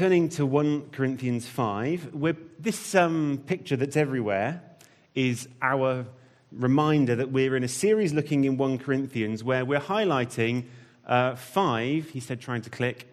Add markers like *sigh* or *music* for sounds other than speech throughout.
turning to 1 Corinthians 5, we're, this um, picture that's everywhere is our reminder that we're in a series looking in 1 Corinthians where we're highlighting uh, five, he said, trying to click,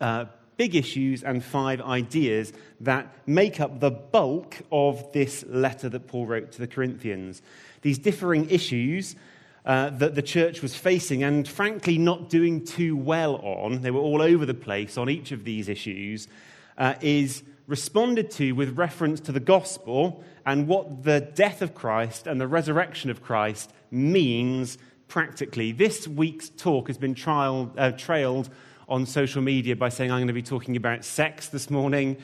uh, big issues and five ideas that make up the bulk of this letter that Paul wrote to the Corinthians. These differing issues uh, that the church was facing and, frankly, not doing too well on, they were all over the place on each of these issues, uh, is responded to with reference to the gospel and what the death of Christ and the resurrection of Christ means practically. This week's talk has been trial, uh, trailed on social media by saying I'm going to be talking about sex this morning.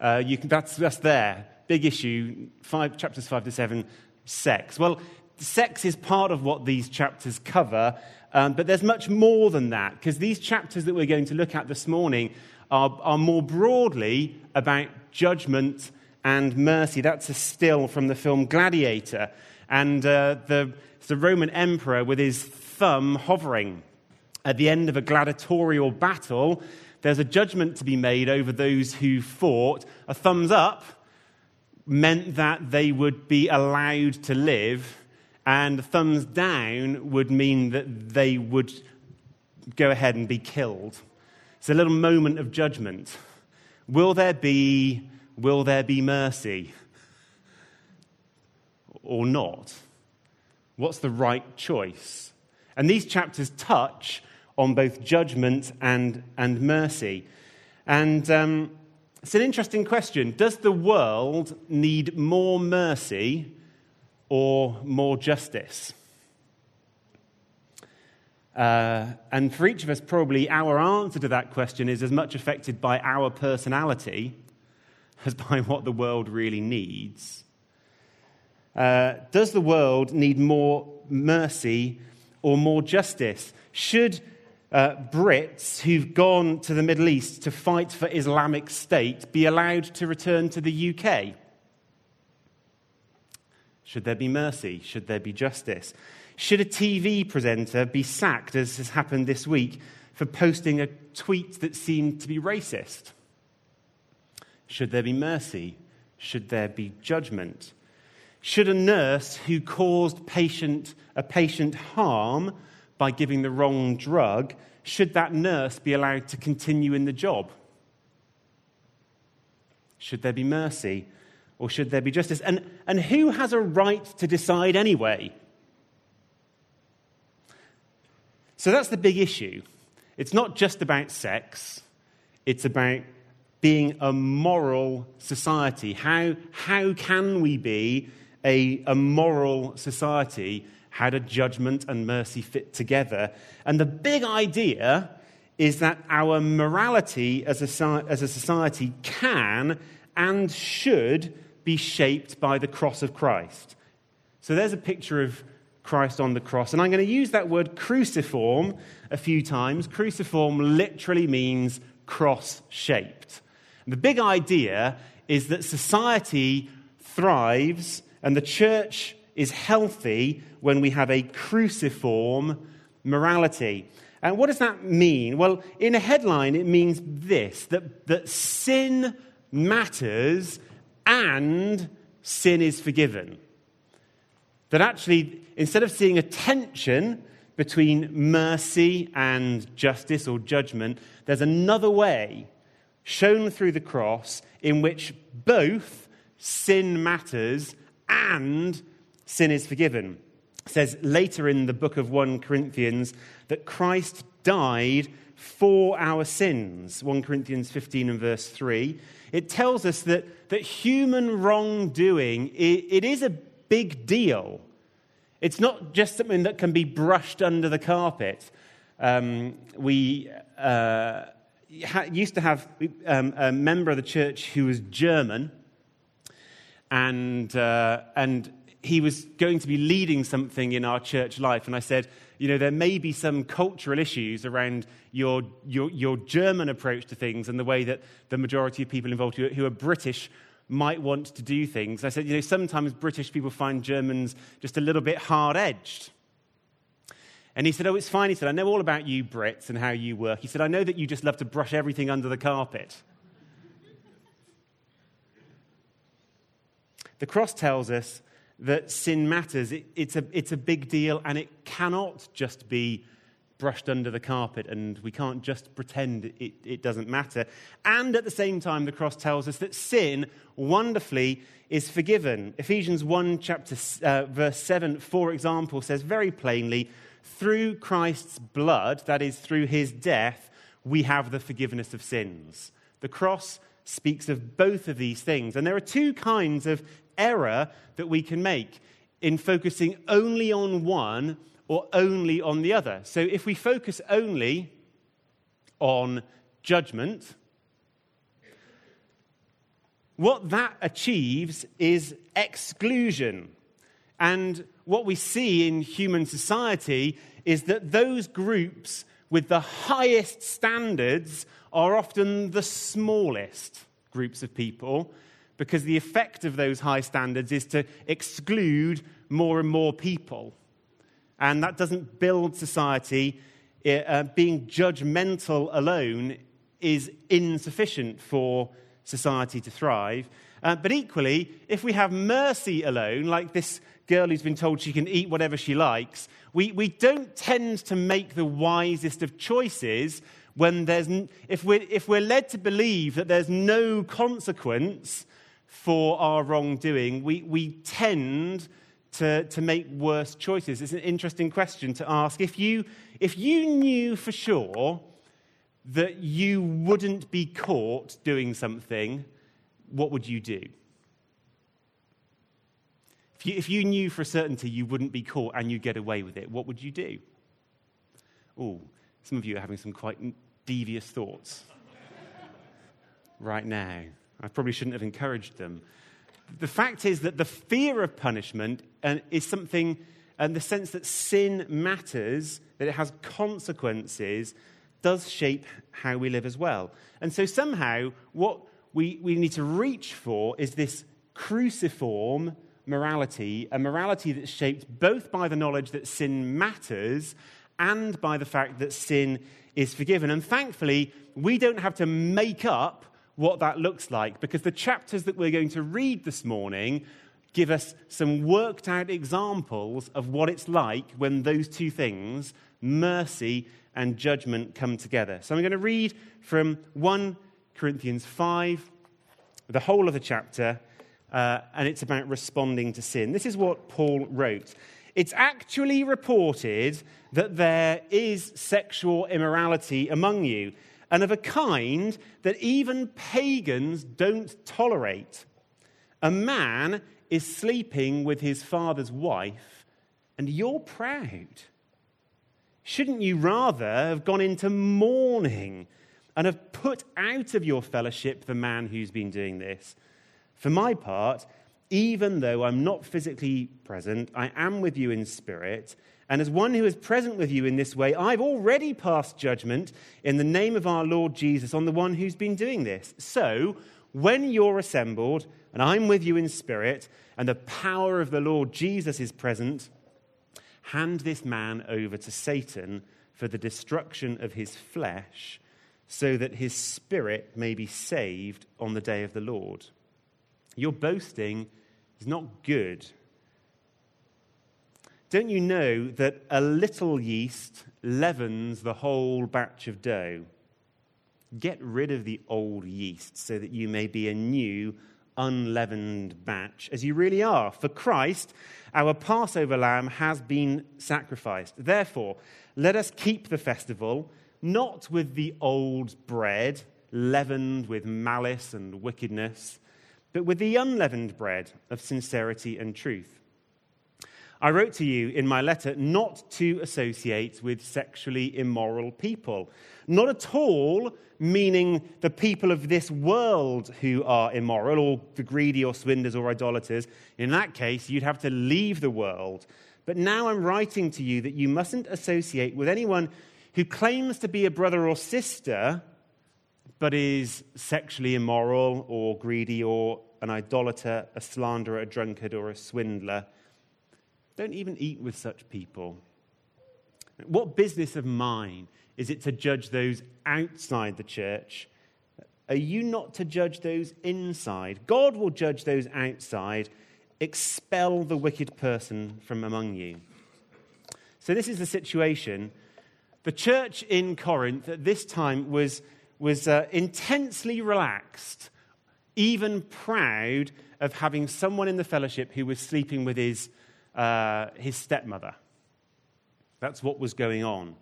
Uh, can, that's, that's there. Big issue, five, chapters 5 to 7, sex. Well, sex is part of what these chapters cover, um, but there's much more than that, because these chapters that we're going to look at this morning are, are more broadly about judgment and mercy. That's a still from the film Gladiator. And uh, the, the Roman emperor with his thumb hovering at the end of a gladiatorial battle. There's a judgment to be made over those who fought. A thumbs up meant that they would be allowed to live and the thumbs down would mean that they would go ahead and be killed. It's a little moment of judgment. Will there be, will there be mercy? Or not? What's the right choice? And these chapters touch on both judgment and, and mercy. And um, it's an interesting question. Does the world need more mercy or more justice? Uh, and for each of us, probably our answer to that question is as much affected by our personality as by what the world really needs. Uh, does the world need more mercy or more justice? Should uh, Brits who've gone to the Middle East to fight for Islamic State be allowed to return to the UK? Should there be mercy? Should there be justice? Should a TV presenter be sacked, as has happened this week, for posting a tweet that seemed to be racist? Should there be mercy? Should there be judgment? Should a nurse who caused patient, a patient harm by giving the wrong drug, should that nurse be allowed to continue in the job? Should there be mercy? Or should there be justice? And, and who has a right to decide anyway? So that's the big issue. It's not just about sex, it's about being a moral society. How, how can we be a, a moral society? How do judgment and mercy fit together? And the big idea is that our morality as a, as a society can and should be shaped by the cross of Christ. So there's a picture of Christ on the cross. And I'm going to use that word cruciform a few times. Cruciform literally means cross shaped. The big idea is that society thrives and the church is healthy when we have a cruciform morality. And what does that mean? Well, in a headline, it means this that, that sin matters and sin is forgiven. That actually, instead of seeing a tension between mercy and justice or judgment, there's another way shown through the cross in which both sin matters and sin is forgiven. It says later in the book of 1 Corinthians that Christ died for our sins. 1 Corinthians 15 and verse 3 it tells us that, that human wrongdoing, it, it is a big deal. It's not just something that can be brushed under the carpet. Um, we uh, ha- used to have um, a member of the church who was German, and, uh, and he was going to be leading something in our church life. And I said, you know, there may be some cultural issues around your, your, your German approach to things and the way that the majority of people involved who, are British might want to do things. I said, you know, sometimes British people find Germans just a little bit hard edged. And he said, Oh, it's fine. He said, I know all about you Brits and how you work. He said, I know that you just love to brush everything under the carpet. the cross tells us that sin matters. It, it's, a, it's a big deal, and it cannot just be brushed under the carpet, and we can't just pretend it, it doesn't matter. And at the same time, the cross tells us that sin, wonderfully, is forgiven. Ephesians 1, chapter, uh, verse 7, for example, says very plainly, through Christ's blood, that is, through his death, we have the forgiveness of sins. The cross speaks of both of these things. And there are two kinds of error that we can make in focusing only on one or only on the other. So if we focus only on judgment, what that achieves is exclusion. And what we see in human society is that those groups with the highest standards are often the smallest groups of people because the effect of those high standards is to exclude more and more people. And that doesn't build society. Uh, being judgmental alone is insufficient for society to thrive. Uh, but equally, if we have mercy alone, like this girl who's been told she can eat whatever she likes, we, we don't tend to make the wisest of choices when there's, if we're, if we're led to believe that there's no consequence for our wrongdoing, we, we tend to, to make worse choices. It's an interesting question to ask. If you, if you knew for sure that you wouldn't be caught doing something, what would you do? If you, if you knew for a certainty you wouldn't be caught and you'd get away with it, what would you do? Oh, some of you are having some quite devious thoughts *laughs* right now. I probably shouldn't have encouraged them. The fact is that the fear of punishment uh, is something, and the sense that sin matters, that it has consequences, does shape how we live as well. And so somehow, what we, we need to reach for is this cruciform morality, a morality that's shaped both by the knowledge that sin matters and by the fact that sin is forgiven. And thankfully, we don't have to make up what that looks like because the chapters that we're going to read this morning give us some worked out examples of what it's like when those two things, mercy and judgment, come together. So I'm going to read from 1 Corinthians 5, the whole of the chapter, uh, and it's about responding to sin. This is what Paul wrote. It's actually reported that there is sexual immorality among you, and of a kind that even pagans don't tolerate. A man is sleeping with his father's wife, and you're proud. Shouldn't you rather have gone into mourning and have put out of your fellowship the man who's been doing this? For my part, even though I'm not physically present, I am with you in spirit. And as one who is present with you in this way, I've already passed judgment in the name of our Lord Jesus on the one who's been doing this. So, when you're assembled, and I'm with you in spirit, and the power of the Lord Jesus is present, hand this man over to Satan for the destruction of his flesh, so that his spirit may be saved on the day of the Lord. Your boasting is not good. Don't you know that a little yeast leavens the whole batch of dough? Get rid of the old yeast so that you may be a new, unleavened batch, as you really are. For Christ, our Passover lamb, has been sacrificed. Therefore, let us keep the festival not with the old bread, leavened with malice and wickedness but with the unleavened bread of sincerity and truth. I wrote to you in my letter not to associate with sexually immoral people. Not at all meaning the people of this world who are immoral, or the greedy, or swindlers, or idolaters. In that case, you'd have to leave the world. But now I'm writing to you that you mustn't associate with anyone who claims to be a brother or sister but is sexually immoral or greedy or an idolater, a slanderer, a drunkard, or a swindler. Don't even eat with such people. What business of mine is it to judge those outside the church? Are you not to judge those inside? God will judge those outside. Expel the wicked person from among you. So, this is the situation. The church in Corinth at this time was, was uh, intensely relaxed, even proud of having someone in the fellowship who was sleeping with his, uh, his stepmother. That's what was going on.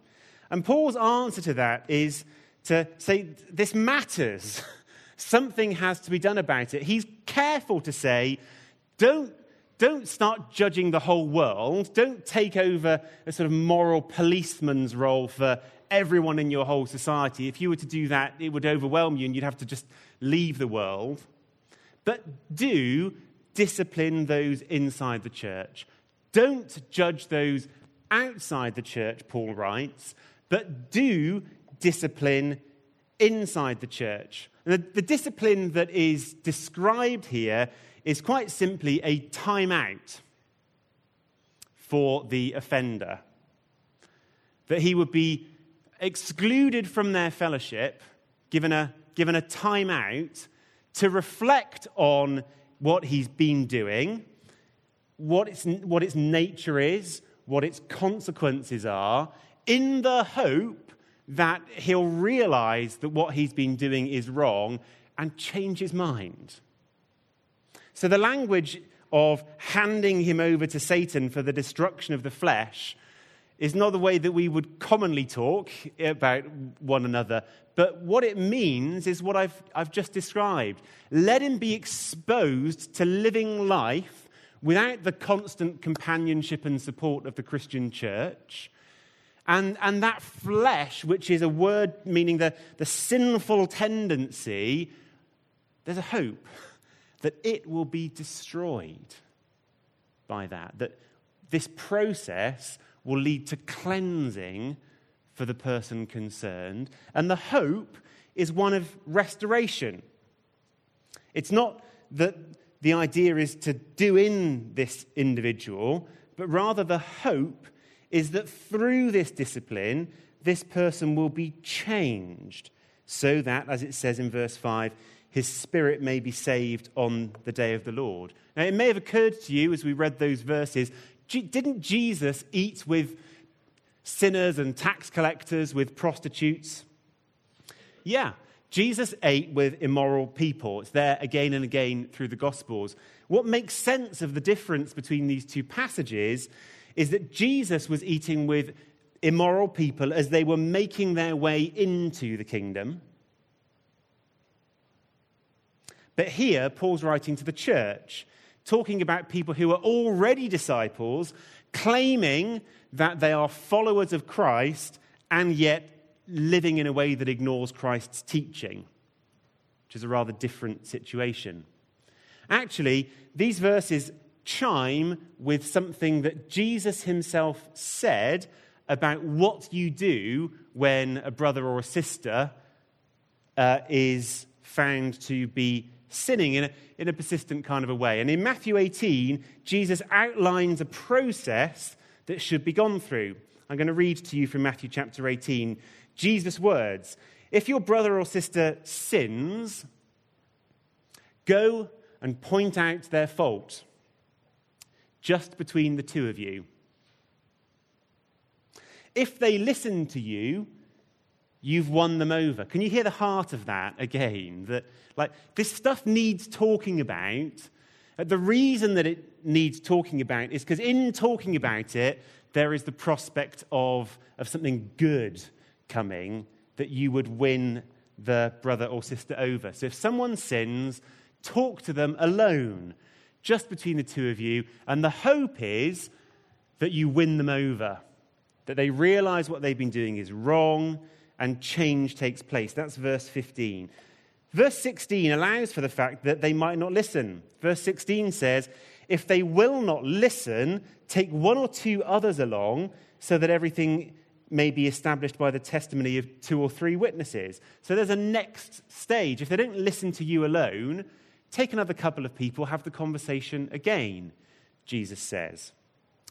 And Paul's answer to that is to say, This matters. *laughs* Something has to be done about it. He's careful to say, Don't, don't start judging the whole world. Don't take over a sort of moral policeman's role for everyone in your whole society. If you were to do that, it would overwhelm you and you'd have to just leave the world. But do discipline those inside the church. Don't judge those outside the church, Paul writes, but do discipline inside the church. The, the, discipline that is described here is quite simply a timeout for the offender. That he would be excluded from their fellowship, given a, given a timeout to reflect on what he's been doing, what its, what its nature is, what its consequences are, in the hope that he'll realize that what he's been doing is wrong and change his mind. So the language of handing him over to Satan for the destruction of the flesh is not the way that we would commonly talk about one another. But what it means is what I've, I've just described. Let him be exposed to living life without the constant companionship and support of the Christian church. And, and that flesh, which is a word meaning the, the sinful tendency, there's a hope that it will be destroyed by that. That this process will lead to cleansing for the person concerned. And the hope is one of restoration. It's not that the idea is to do in this individual, but rather the hope is that through this discipline, this person will be changed so that, as it says in verse 5, his spirit may be saved on the day of the Lord. Now, it may have occurred to you as we read those verses didn't Jesus eat with sinners and tax collectors, with prostitutes? Yeah, Jesus ate with immoral people. It's there again and again through the Gospels. What makes sense of the difference between these two passages is that Jesus was eating with immoral people as they were making their way into the kingdom. But here, Paul's writing to the church, talking about people who are already disciples, claiming that they are followers of Christ and yet living in a way that ignores Christ's teaching, which is a rather different situation. Actually, these verses chime with something that Jesus himself said about what you do when a brother or a sister uh, is found to be sinning in a, in a persistent kind of a way. And in Matthew 18, Jesus outlines a process that should be gone through. I'm going to read to you from Matthew chapter 18 Jesus' words. If your brother or sister sins, go and point out their fault just between the two of you. If they listen to you, you've won them over. Can you hear the heart of that again? That, like, this stuff needs talking about. Uh, the reason that it needs talking about is because in talking about it, there is the prospect of, of something good coming that you would win the brother or sister over. So if someone sins, talk to them alone, just between the two of you, and the hope is that you win them over, that they realize what they've been doing is wrong and change takes place. That's verse 15. Verse 16 allows for the fact that they might not listen. Verse 16 says, If they will not listen, take one or two others along so that everything may be established by the testimony of two or three witnesses. So there's a next stage. If they don't listen to you alone, take another couple of people, have the conversation again, Jesus says.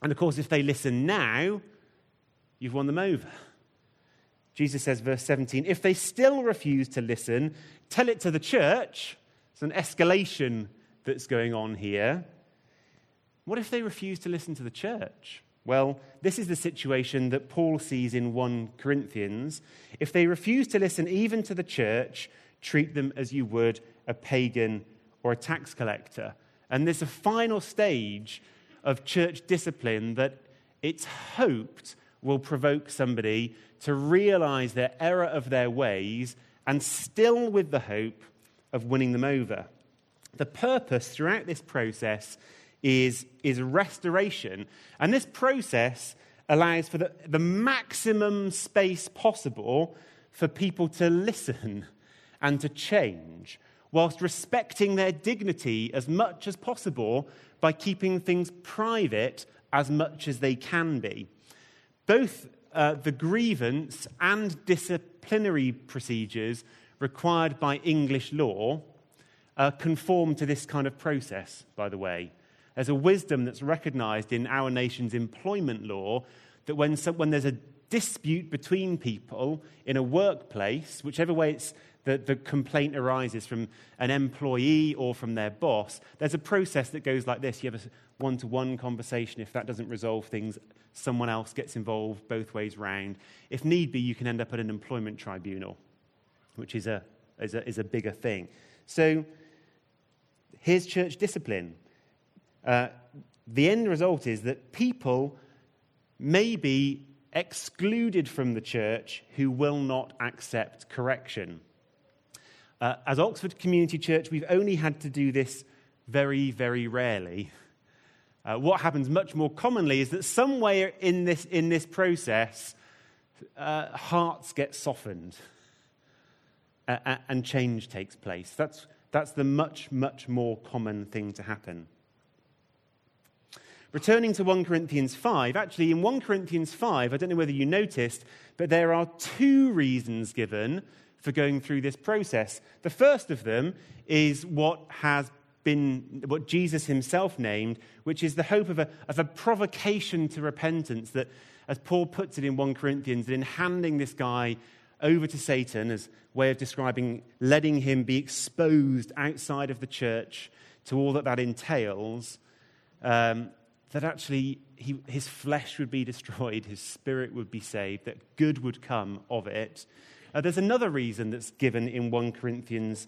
And of course, if they listen now, you've won them over. Jesus says, verse 17, if they still refuse to listen, tell it to the church. It's an escalation that's going on here. What if they refuse to listen to the church? Well, this is the situation that Paul sees in 1 Corinthians. If they refuse to listen even to the church, treat them as you would a pagan or a tax collector. And there's a final stage of church discipline that it's hoped will provoke somebody to realize their error of their ways and still with the hope of winning them over. The purpose throughout this process is, is restoration. And this process allows for the, the maximum space possible for people to listen and to change, whilst respecting their dignity as much as possible by keeping things private as much as they can be. Both uh, the grievance and disciplinary procedures required by English law uh, conform to this kind of process, by the way. There's a wisdom that's recognized in our nation's employment law that when, when there's a dispute between people in a workplace, whichever way it's, the, the complaint arises from an employee or from their boss, there's a process that goes like this. You have a one to one conversation. If that doesn't resolve things, someone else gets involved both ways round. If need be, you can end up at an employment tribunal, which is a, is a, is a bigger thing. So here's church discipline. Uh, the end result is that people may be excluded from the church who will not accept correction. Uh, as Oxford Community Church, we've only had to do this very, very rarely. Uh, what happens much more commonly is that somewhere in this, in this process, uh, hearts get softened uh, and change takes place. That's, that's the much, much more common thing to happen. Returning to 1 Corinthians 5, actually, in 1 Corinthians 5, I don't know whether you noticed, but there are two reasons given for going through this process. The first of them is what has been what Jesus himself named, which is the hope of a, of a provocation to repentance. That, as Paul puts it in 1 Corinthians, that in handing this guy over to Satan, as way of describing letting him be exposed outside of the church to all that that entails, um, that actually he, his flesh would be destroyed, his spirit would be saved, that good would come of it. Uh, there's another reason that's given in 1 Corinthians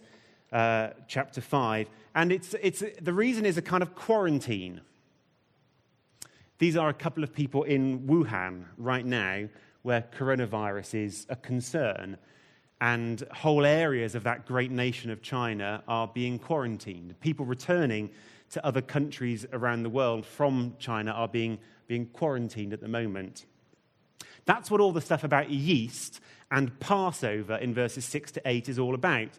uh, chapter 5. And it's, it's, the reason is a kind of quarantine. These are a couple of people in Wuhan right now where coronavirus is a concern. And whole areas of that great nation of China are being quarantined. People returning to other countries around the world from China are being, being quarantined at the moment. That's what all the stuff about yeast and Passover in verses 6 to 8 is all about.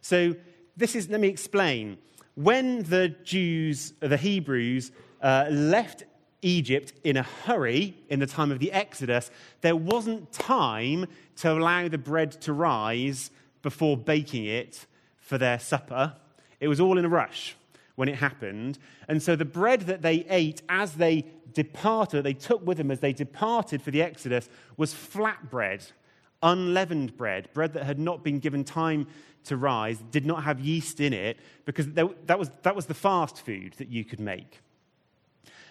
So this is, let me explain. When the Jews, the Hebrews, uh, left Egypt in a hurry in the time of the Exodus, there wasn't time to allow the bread to rise before baking it for their supper. It was all in a rush when it happened. And so the bread that they ate as they departed, they took with them as they departed for the Exodus, was flat bread, unleavened bread, bread that had not been given time to rise did not have yeast in it because that was, that was the fast food that you could make.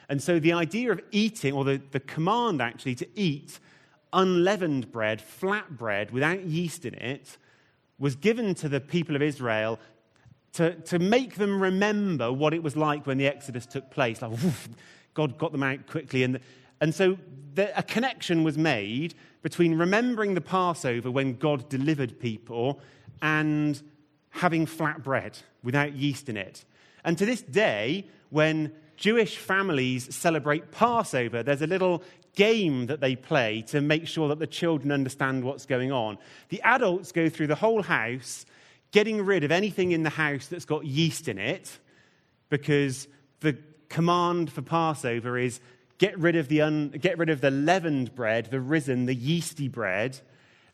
And so the idea of eating, or the, the command actually to eat unleavened bread, flat bread without yeast in it, was given to the people of Israel to, to make them remember what it was like when the Exodus took place. Like, woof, God got them out quickly. And, and so the, a connection was made between remembering the Passover when God delivered people and having flat bread without yeast in it. And to this day, when Jewish families celebrate Passover, there's a little game that they play to make sure that the children understand what's going on. The adults go through the whole house, getting rid of anything in the house that's got yeast in it, because the command for Passover is get rid of the, un, get rid of the leavened bread, the risen, the yeasty bread,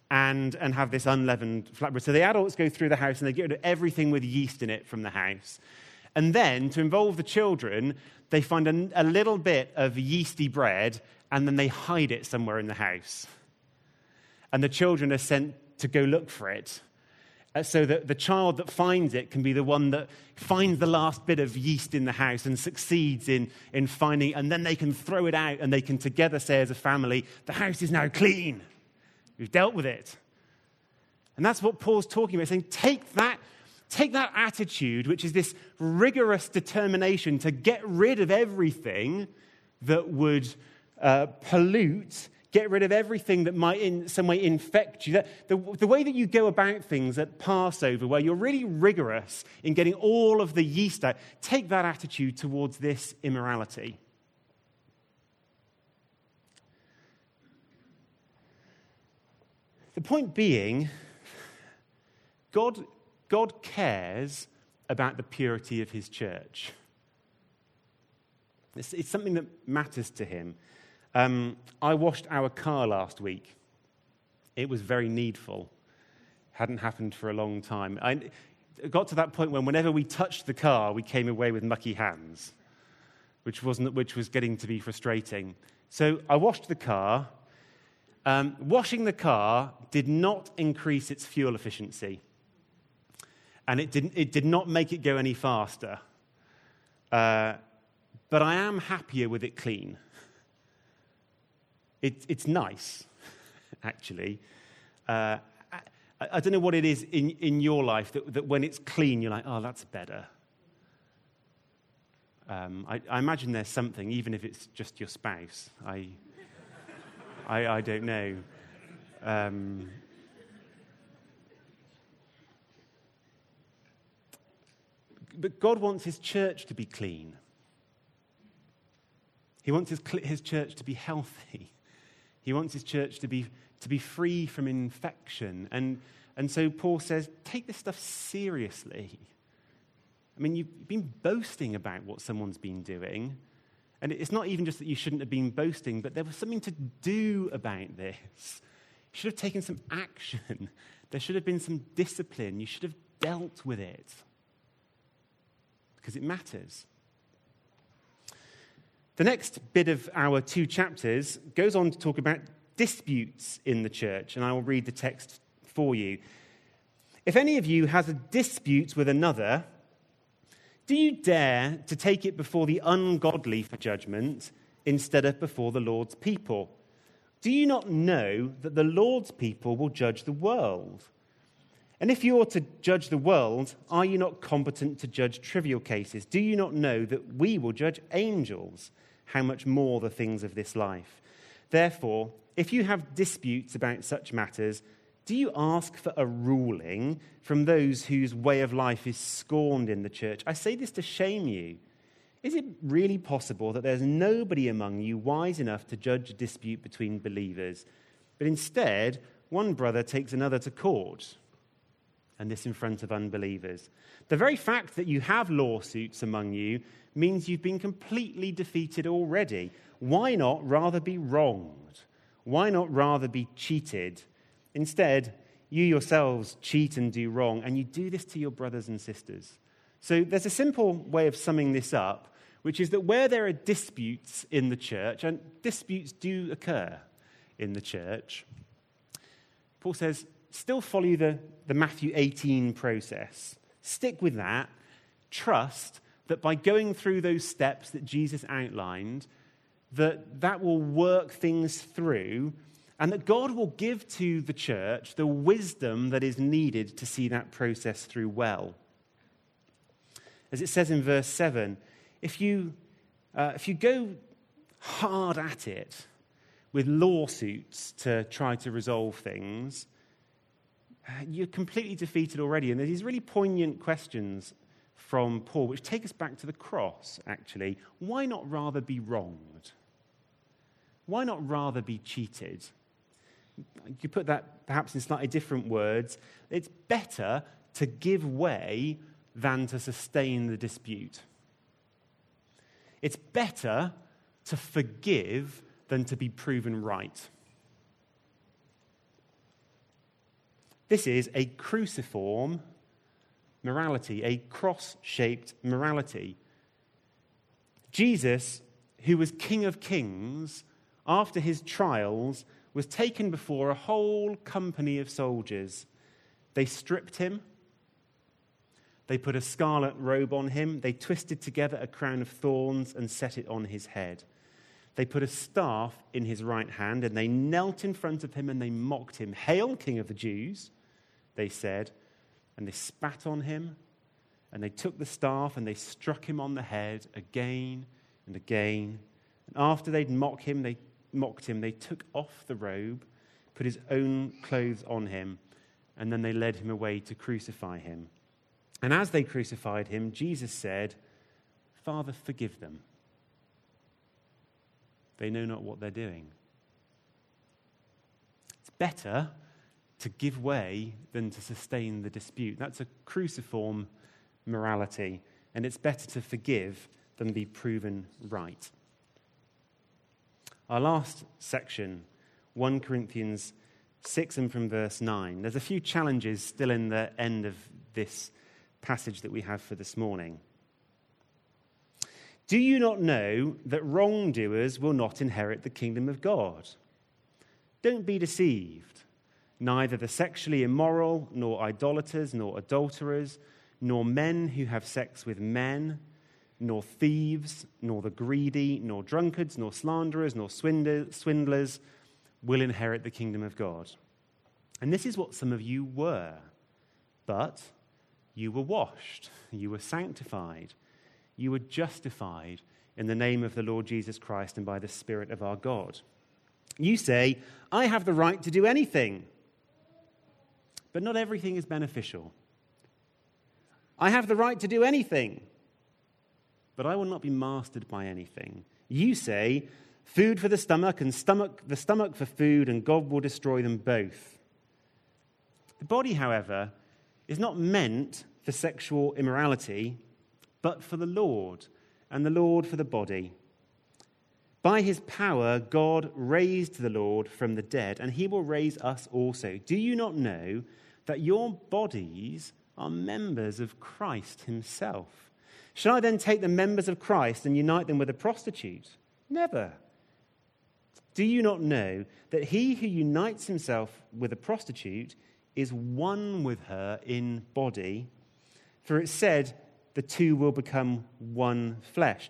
and, and have this unleavened flatbread. So the adults go through the house and they get rid of everything with yeast in it from the house. And then, to involve the children, they find a, a little bit of yeasty bread and then they hide it somewhere in the house. and the children are sent to go look for it. Uh, so that the child that finds it can be the one that finds the last bit of yeast in the house and succeeds in, in finding, and then they can throw it out and they can together say as a family, the house is now clean. We've dealt with it. And that's what Paul's talking about, saying, take that, take that attitude, which is this rigorous determination to get rid of everything that would uh, pollute Get rid of everything that might in some way infect you. The, the way that you go about things at Passover, where you're really rigorous in getting all of the yeast out, take that attitude towards this immorality. The point being, God, God cares about the purity of his church. It's, it's something that matters to him. Um, I washed our car last week. It was very needful. Hadn't happened for a long time. I got to that point when whenever we touched the car, we came away with mucky hands, which, wasn't, which was getting to be frustrating. So I washed the car. Um, washing the car did not increase its fuel efficiency, and it, didn't, it did not make it go any faster. Uh, but I am happier with it clean. It, it's nice, *laughs* actually. Uh, I, I, don't know what it is in, in your life that, that when it's clean, you're like, oh, that's better. Um, I, I, imagine there's something, even if it's just your spouse. I, *laughs* I, I don't know. Um, but God wants his church to be clean. He wants his, his church to be healthy. He wants his church to be, to be free from infection. And, and so Paul says, take this stuff seriously. I mean, you've been boasting about what someone's been doing. And it's not even just that you shouldn't have been boasting, but there was something to do about this. You should have taken some action. *laughs* There should have been some discipline. You should have dealt with it because it matters. The next bit of our two chapters goes on to talk about disputes in the church, and I will read the text for you. If any of you has a dispute with another, do you dare to take it before the ungodly for judgment instead of before the Lord's people? Do you not know that the Lord's people will judge the world? And if you are to judge the world, are you not competent to judge trivial cases? Do you not know that we will judge angels? How much more the things of this life. Therefore, if you have disputes about such matters, do you ask for a ruling from those whose way of life is scorned in the church? I say this to shame you. Is it really possible that there's nobody among you wise enough to judge a dispute between believers? But instead, one brother takes another to court, and this in front of unbelievers. The very fact that you have lawsuits among you means you've been completely defeated already. Why not rather be wronged? Why not rather be cheated? Instead, you yourselves cheat and do wrong, and you do this to your brothers and sisters. So there's a simple way of summing this up, which is that where there are disputes in the church, and disputes do occur in the church, Paul says, still follow the, the Matthew 18 process. Stick with that. Trust that by going through those steps that Jesus outlined, that that will work things through and that God will give to the church the wisdom that is needed to see that process through well. As it says in verse 7, if you, uh, if you go hard at it with lawsuits to try to resolve things, uh, you're completely defeated already. And there's these really poignant questions from Paul, which take us back to the cross, actually. Why not rather be wronged? Why not rather be cheated? You put that perhaps in slightly different words. It's better to give way than to sustain the dispute. It's better to forgive than to be proven right. This is a cruciform morality, a cross shaped morality. Jesus, who was King of Kings, after his trials, was taken before a whole company of soldiers. They stripped him. They put a scarlet robe on him. They twisted together a crown of thorns and set it on his head. They put a staff in his right hand and they knelt in front of him and they mocked him. Hail, King of the Jews, they said. And they spat on him and they took the staff and they struck him on the head again and again. And after they'd mock him, they mocked him, they took off the robe, put his own clothes on him, and then they led him away to crucify him. And as they crucified him, Jesus said, Father, forgive them. They know not what they're doing. It's better to give way than to sustain the dispute. That's a cruciform morality, and it's better to forgive than be proven right. Our last section, 1 Corinthians 6 and from verse 9. There's a few challenges still in the end of this passage that we have for this morning. Do you not know that wrongdoers will not inherit the kingdom of God? Don't be deceived. Neither the sexually immoral, nor idolaters, nor adulterers, nor men who have sex with men nor thieves, nor the greedy, nor drunkards, nor slanderers, nor swindlers will inherit the kingdom of God. And this is what some of you were. But you were washed, you were sanctified, you were justified in the name of the Lord Jesus Christ and by the Spirit of our God. You say, I have the right to do anything, but not everything is beneficial. I have the right to do anything but I will not be mastered by anything. You say, food for the stomach and stomach, the stomach for food, and God will destroy them both. The body, however, is not meant for sexual immorality, but for the Lord, and the Lord for the body. By his power, God raised the Lord from the dead, and he will raise us also. Do you not know that your bodies are members of Christ himself? Shall I then take the members of Christ and unite them with a prostitute? Never. Do you not know that he who unites himself with a prostitute is one with her in body? For it said, the two will become one flesh.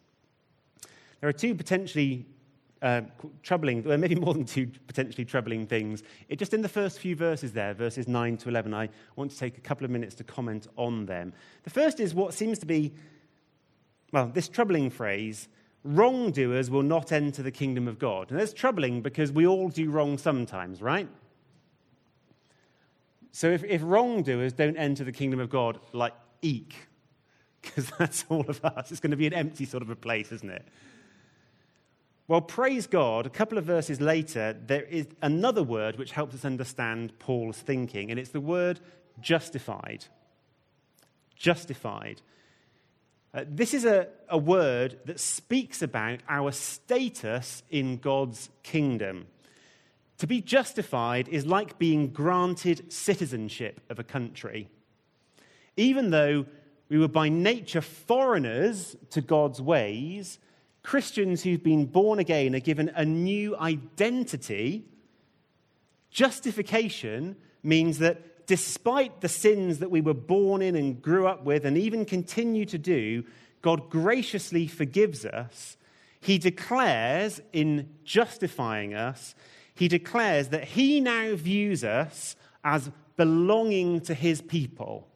There are two potentially uh, troubling, well, maybe more than two potentially troubling things. It, just in the first few verses there, verses 9 to 11, I want to take a couple of minutes to comment on them. The first is what seems to be, well, this troubling phrase wrongdoers will not enter the kingdom of God. And that's troubling because we all do wrong sometimes, right? So if, if wrongdoers don't enter the kingdom of God, like, eek, because *laughs* that's all of us, it's going to be an empty sort of a place, isn't it? Well, praise God, a couple of verses later, there is another word which helps us understand Paul's thinking, and it's the word justified. Justified. Uh, this is a, a word that speaks about our status in God's kingdom. To be justified is like being granted citizenship of a country. Even though we were by nature foreigners to God's ways, Christians who've been born again are given a new identity. Justification means that despite the sins that we were born in and grew up with and even continue to do, God graciously forgives us. He declares, in justifying us, he declares that he now views us as belonging to his people.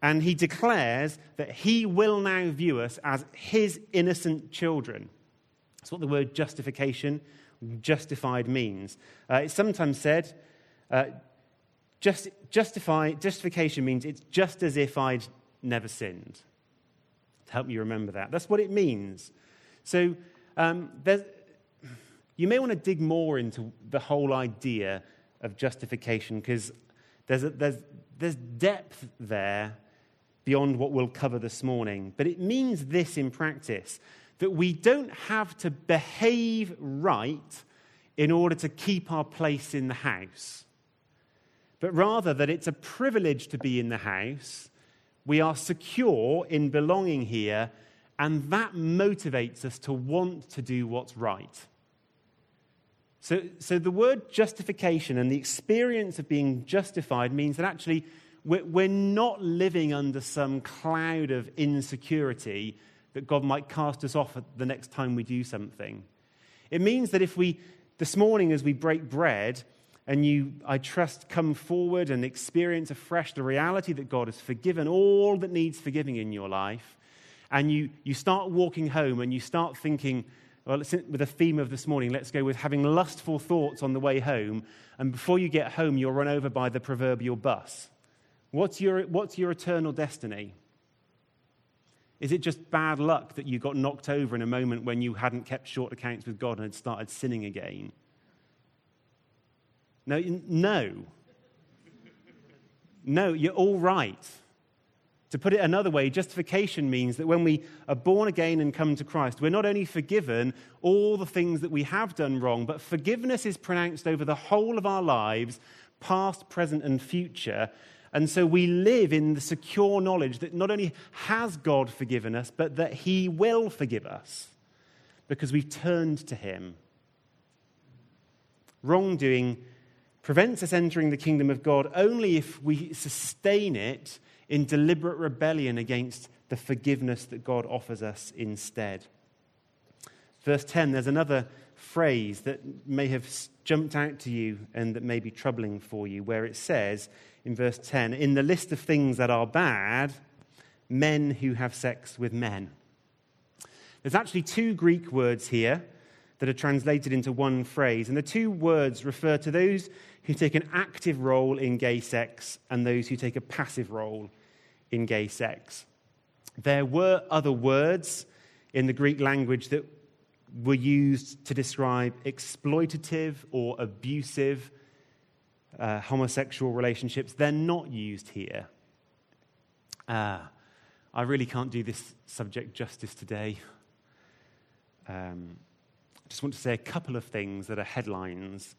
And he declares that he will now view us as his innocent children. That's what the word justification, justified means. Uh, it's sometimes said, uh, just, justify, justification means it's just as if I'd never sinned. To help you remember that. That's what it means. So um, you may want to dig more into the whole idea of justification because there's, there's, there's depth there beyond what we'll cover this morning. But it means this in practice that we don't have to behave right in order to keep our place in the house, but rather that it's a privilege to be in the house. We are secure in belonging here, and that motivates us to want to do what's right. So, so the word justification and the experience of being justified means that actually we're, not living under some cloud of insecurity that God might cast us off the next time we do something. It means that if we, this morning as we break bread, and you, I trust, come forward and experience afresh the reality that God has forgiven all that needs forgiving in your life, and you, you start walking home and you start thinking, well, with the theme of this morning, let's go with having lustful thoughts on the way home, and before you get home, you're run over by the proverbial bus. What's your, what's your eternal destiny? Is it just bad luck that you got knocked over in a moment when you hadn't kept short accounts with God and had started sinning again? No, no. No, you're all right. To put it another way, justification means that when we are born again and come to Christ, we're not only forgiven all the things that we have done wrong, but forgiveness is pronounced over the whole of our lives, past, present, and future. And so we live in the secure knowledge that not only has God forgiven us, but that He will forgive us because we've turned to Him. Wrongdoing prevents us entering the kingdom of God only if we sustain it in deliberate rebellion against the forgiveness that God offers us instead. Verse 10, there's another phrase that may have jumped out to you and that may be troubling for you, where it says, in verse 10 In the list of things that are bad, men who have sex with men. There's actually two Greek words here that are translated into one phrase, and the two words refer to those who take an active role in gay sex and those who take a passive role in gay sex. There were other words in the Greek language that were used to describe exploitative or abusive uh, homosexual relationships, they're not used here. Uh, I really can't do this subject justice today. Um, I just want to say a couple of things that are headlines.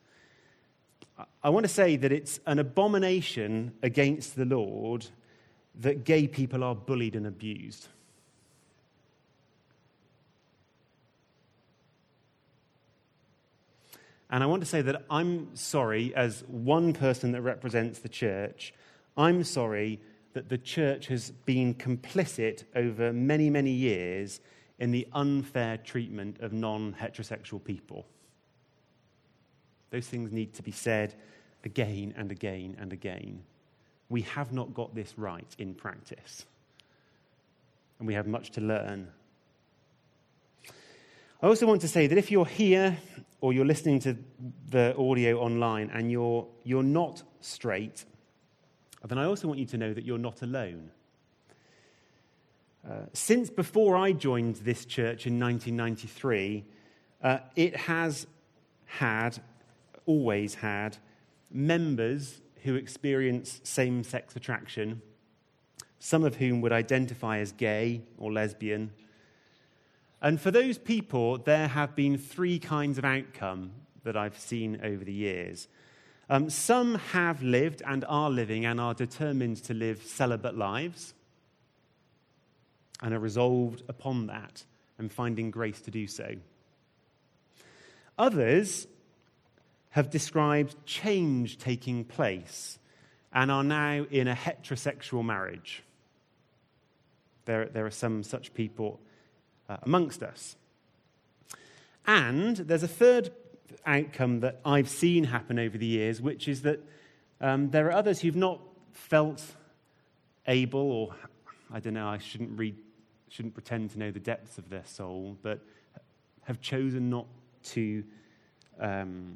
I want to say that it's an abomination against the Lord that gay people are bullied and abused. And I want to say that I'm sorry, as one person that represents the church, I'm sorry that the church has been complicit over many, many years in the unfair treatment of non heterosexual people. Those things need to be said again and again and again. We have not got this right in practice, and we have much to learn. I also want to say that if you're here or you're listening to the audio online and you're, you're not straight, then I also want you to know that you're not alone. Uh, since before I joined this church in 1993, uh, it has had, always had, members who experience same sex attraction, some of whom would identify as gay or lesbian and for those people, there have been three kinds of outcome that I've seen over the years. Um, some have lived and are living and are determined to live celibate lives and are resolved upon that and finding grace to do so. Others have described change taking place and are now in a heterosexual marriage. There, there are some such people uh, amongst us. And there's a third outcome that I've seen happen over the years, which is that um, there are others who've not felt able, or I don't know, I shouldn't shouldn't pretend to know the depths of their soul, but have chosen not to, um,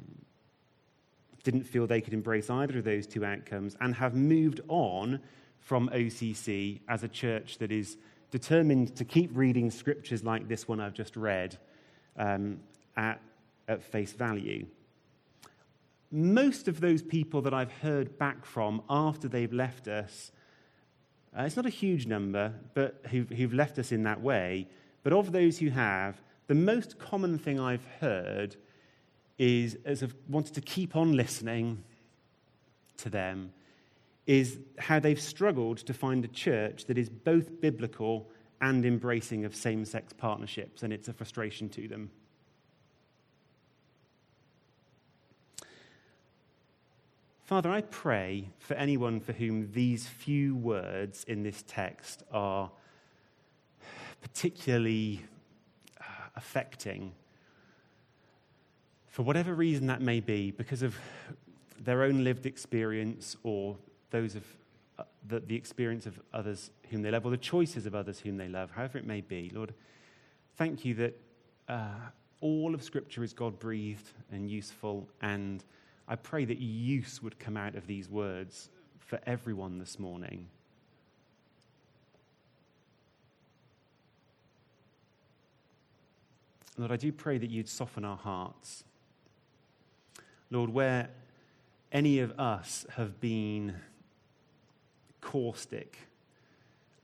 didn't feel they could embrace either of those two outcomes, and have moved on from OCC as a church that is determined to keep reading scriptures like this one I've just read um, at at face value. Most of those people that I've heard back from after they've left us, uh, it's not a huge number, but who've, who've left us in that way, but of those who have, the most common thing I've heard is, as I've wanted to keep on listening to them, is how they've struggled to find a church that is both biblical and embracing of same sex partnerships, and it's a frustration to them. Father, I pray for anyone for whom these few words in this text are particularly uh, affecting, for whatever reason that may be, because of their own lived experience or those of uh, the, the experience of others whom they love, or the choices of others whom they love, however it may be. Lord, thank you that uh, all of Scripture is God breathed and useful, and I pray that use would come out of these words for everyone this morning. Lord, I do pray that you'd soften our hearts. Lord, where any of us have been caustic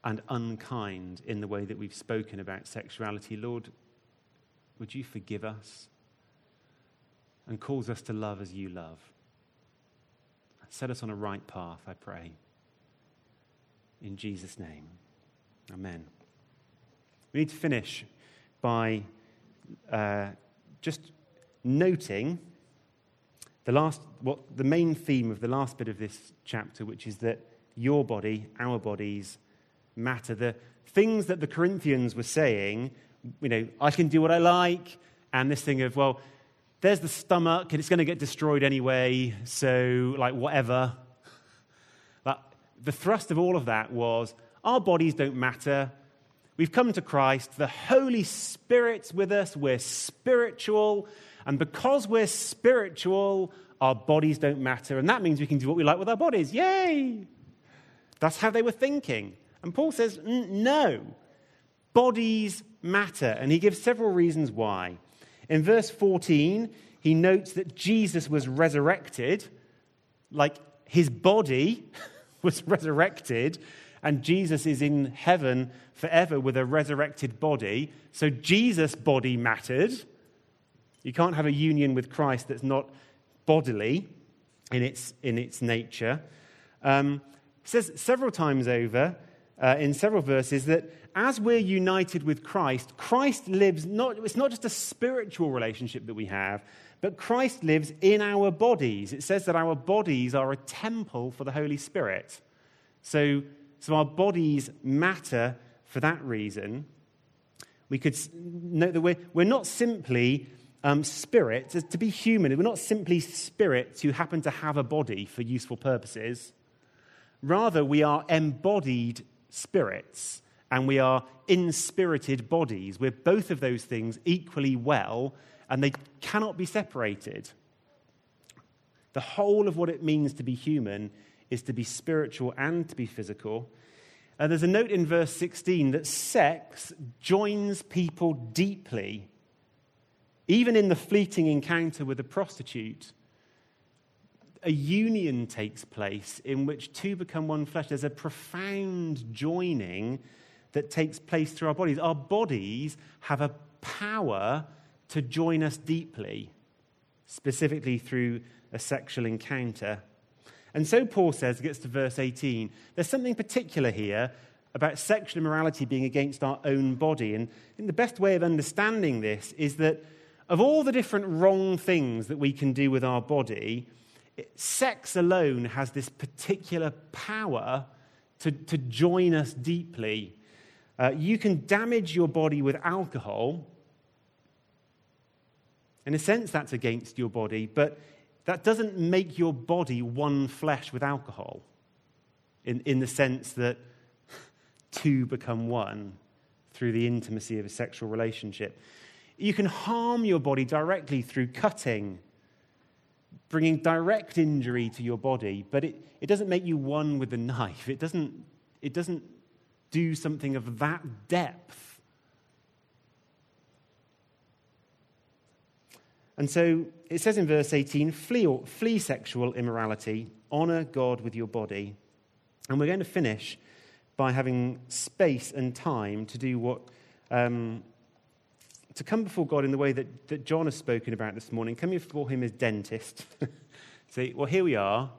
and unkind in the way that we've spoken about sexuality, Lord, would you forgive us and cause us to love as you love? Set us on a right path, I pray. In Jesus' name. Amen. We need to finish by uh, just noting the last, what the main theme of the last bit of this chapter, which is that your body, our bodies matter. The things that the Corinthians were saying, you know, I can do what I like, and this thing of, well, there's the stomach, and it's going to get destroyed anyway, so, like, whatever. But the thrust of all of that was our bodies don't matter. We've come to Christ. The Holy Spirit's with us. We're spiritual. And because we're spiritual, our bodies don't matter. And that means we can do what we like with our bodies. Yay! That's how they were thinking. And Paul says, no, bodies matter. And he gives several reasons why. In verse 14, he notes that Jesus was resurrected, like his body *laughs* was resurrected, and Jesus is in heaven forever with a resurrected body. So Jesus' body mattered. You can't have a union with Christ that's not bodily in its, in its nature. Um, says several times over uh, in several verses that as we're united with Christ, Christ lives not, it's not just a spiritual relationship that we have, but Christ lives in our bodies. It says that our bodies are a temple for the Holy Spirit. So, so our bodies matter for that reason. We could note that we're, we're not simply um, spirits. To be human, we're not simply spirits who happen to have a body for useful purposes. Rather, we are embodied spirits and we are inspirited bodies. We're both of those things equally well, and they cannot be separated. The whole of what it means to be human is to be spiritual and to be physical. Uh, there's a note in verse 16 that sex joins people deeply. Even in the fleeting encounter with a prostitute, a union takes place in which two become one flesh. There's a profound joining that takes place through our bodies. Our bodies have a power to join us deeply, specifically through a sexual encounter. And so Paul says, gets to verse 18, there's something particular here about sexual immorality being against our own body. And I think the best way of understanding this is that of all the different wrong things that we can do with our body, sex alone has this particular power to, to join us deeply. Uh, you can damage your body with alcohol. In a sense, that's against your body, but that doesn't make your body one flesh with alcohol in, in the sense that *laughs* two become one through the intimacy of a sexual relationship. You can harm your body directly through cutting bringing direct injury to your body, but it, it doesn't make you one with the knife. It doesn't, it doesn't do something of that depth. And so it says in verse 18 flee, flee sexual immorality, honor God with your body. And we're going to finish by having space and time to do what, um, to come before God in the way that, that John has spoken about this morning, coming before him as dentist. *laughs* Say, well, here we are,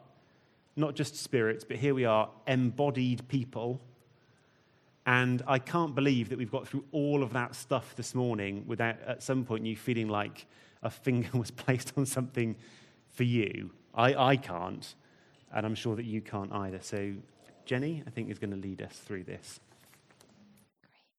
not just spirits, but here we are, embodied people. And I can't believe that we've got through all of that stuff this morning without at some point you feeling like a finger *laughs* was placed on something for you. I, I can't, and I'm sure that you can't either. So Jenny, I think, is going to lead us through this.